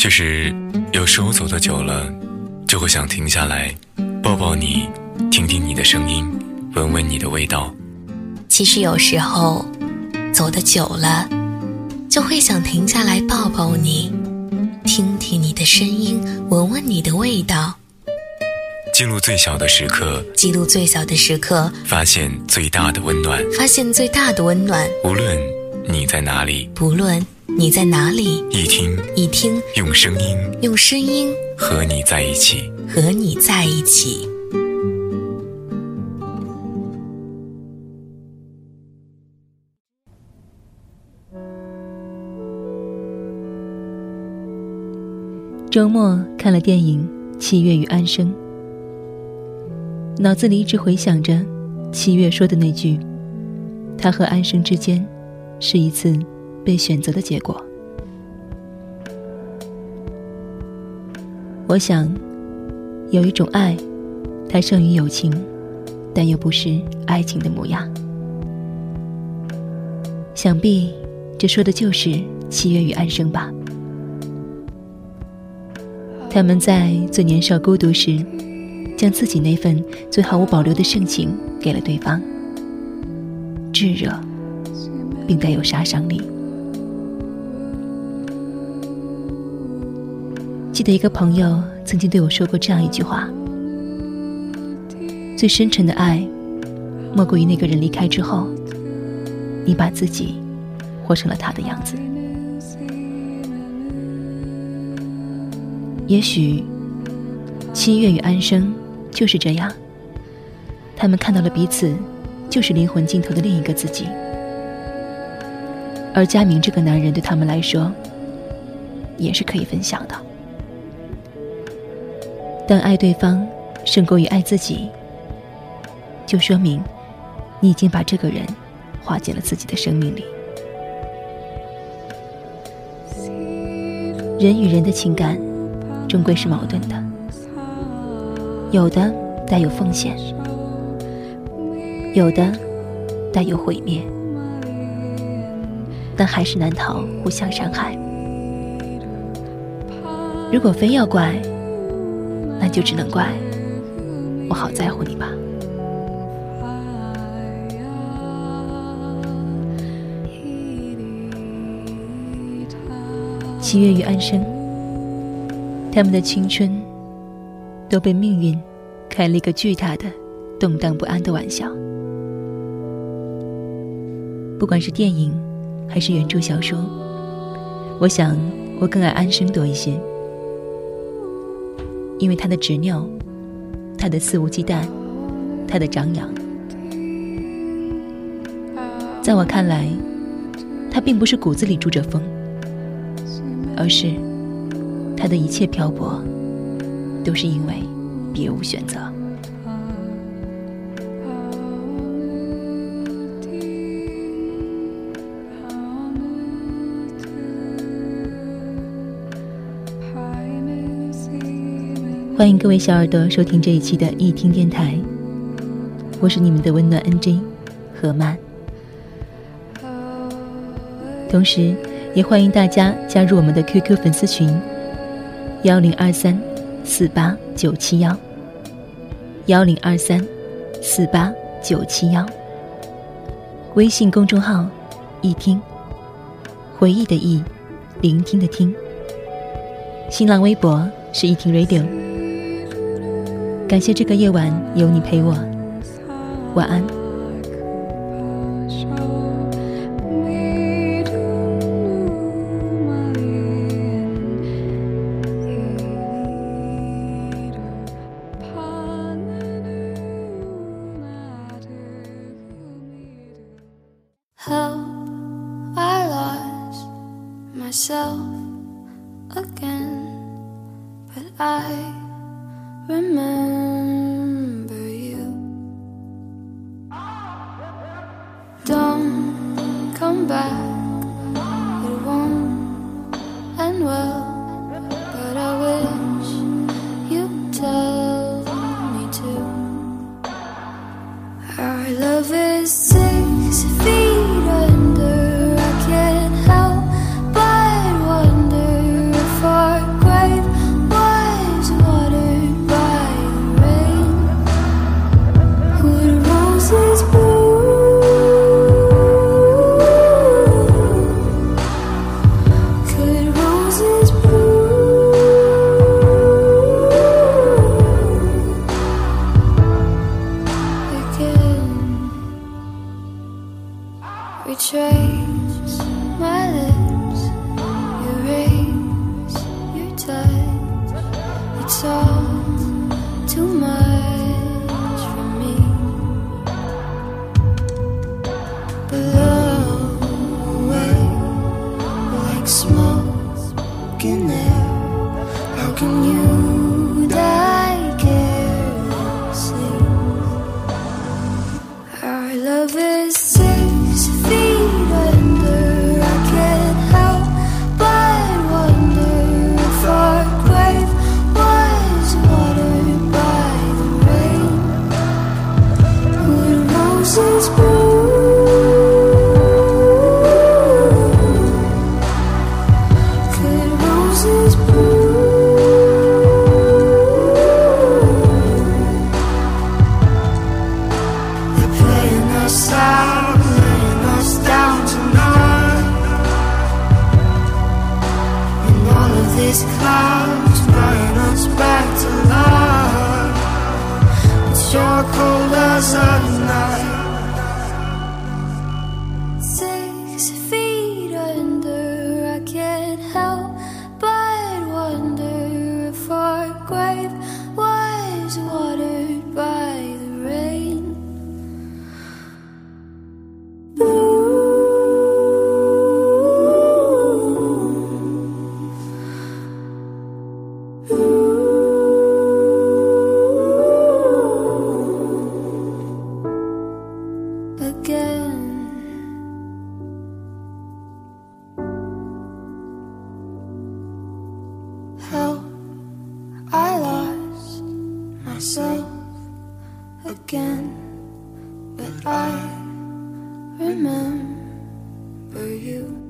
就是有时候走得久了，就会想停下来，抱抱你，听听你的声音，闻闻你的味道。其实有时候走得久了，就会想停下来抱抱你，听听你的声音，闻闻你的味道。记录最小的时刻，记录最小的时刻，发现最大的温暖，发现最大的温暖。无论你在哪里，不论你在哪里，一听一听，用声音，用声音和你在一起，和你在一起。周末看了电影《七月与安生》，脑子里一直回想着七月说的那句：“他和安生之间是一次被选择的结果。”我想，有一种爱，它胜于友情，但又不是爱情的模样。想必，这说的就是七月与安生吧。他们在最年少孤独时，将自己那份最毫无保留的盛情给了对方，炙热，并带有杀伤力。记得一个朋友曾经对我说过这样一句话：“最深沉的爱，莫过于那个人离开之后，你把自己活成了他的样子。”也许，七月与安生就是这样。他们看到了彼此，就是灵魂尽头的另一个自己。而佳明这个男人对他们来说，也是可以分享的。当爱对方胜过于爱自己，就说明你已经把这个人划进了自己的生命里。人与人的情感。终归是矛盾的，有的带有奉献，有的带有毁灭，但还是难逃互相伤害。如果非要怪，那就只能怪我好在乎你吧。七月与安生。他们的青春都被命运开了一个巨大的、动荡不安的玩笑。不管是电影还是原著小说，我想我更爱安生多一些，因为他的执拗，他的肆无忌惮，他的张扬，在我看来，他并不是骨子里住着风，而是。他的一切漂泊，都是因为别无选择。欢迎各位小耳朵收听这一期的易听电台，我是你们的温暖 NJ 何曼，同时也欢迎大家加入我们的 QQ 粉丝群。幺零二三四八九七幺，幺零二三四八九七幺。微信公众号“一听”，回忆的忆，聆听的听。新浪微博是“一听 Radio”。感谢这个夜晚有你陪我，晚安。myself again, but I remember Well, but I wish you'd tell me to. Our love is. How can you? these clouds us back to life. It's your cold as a night. again, but I remember you.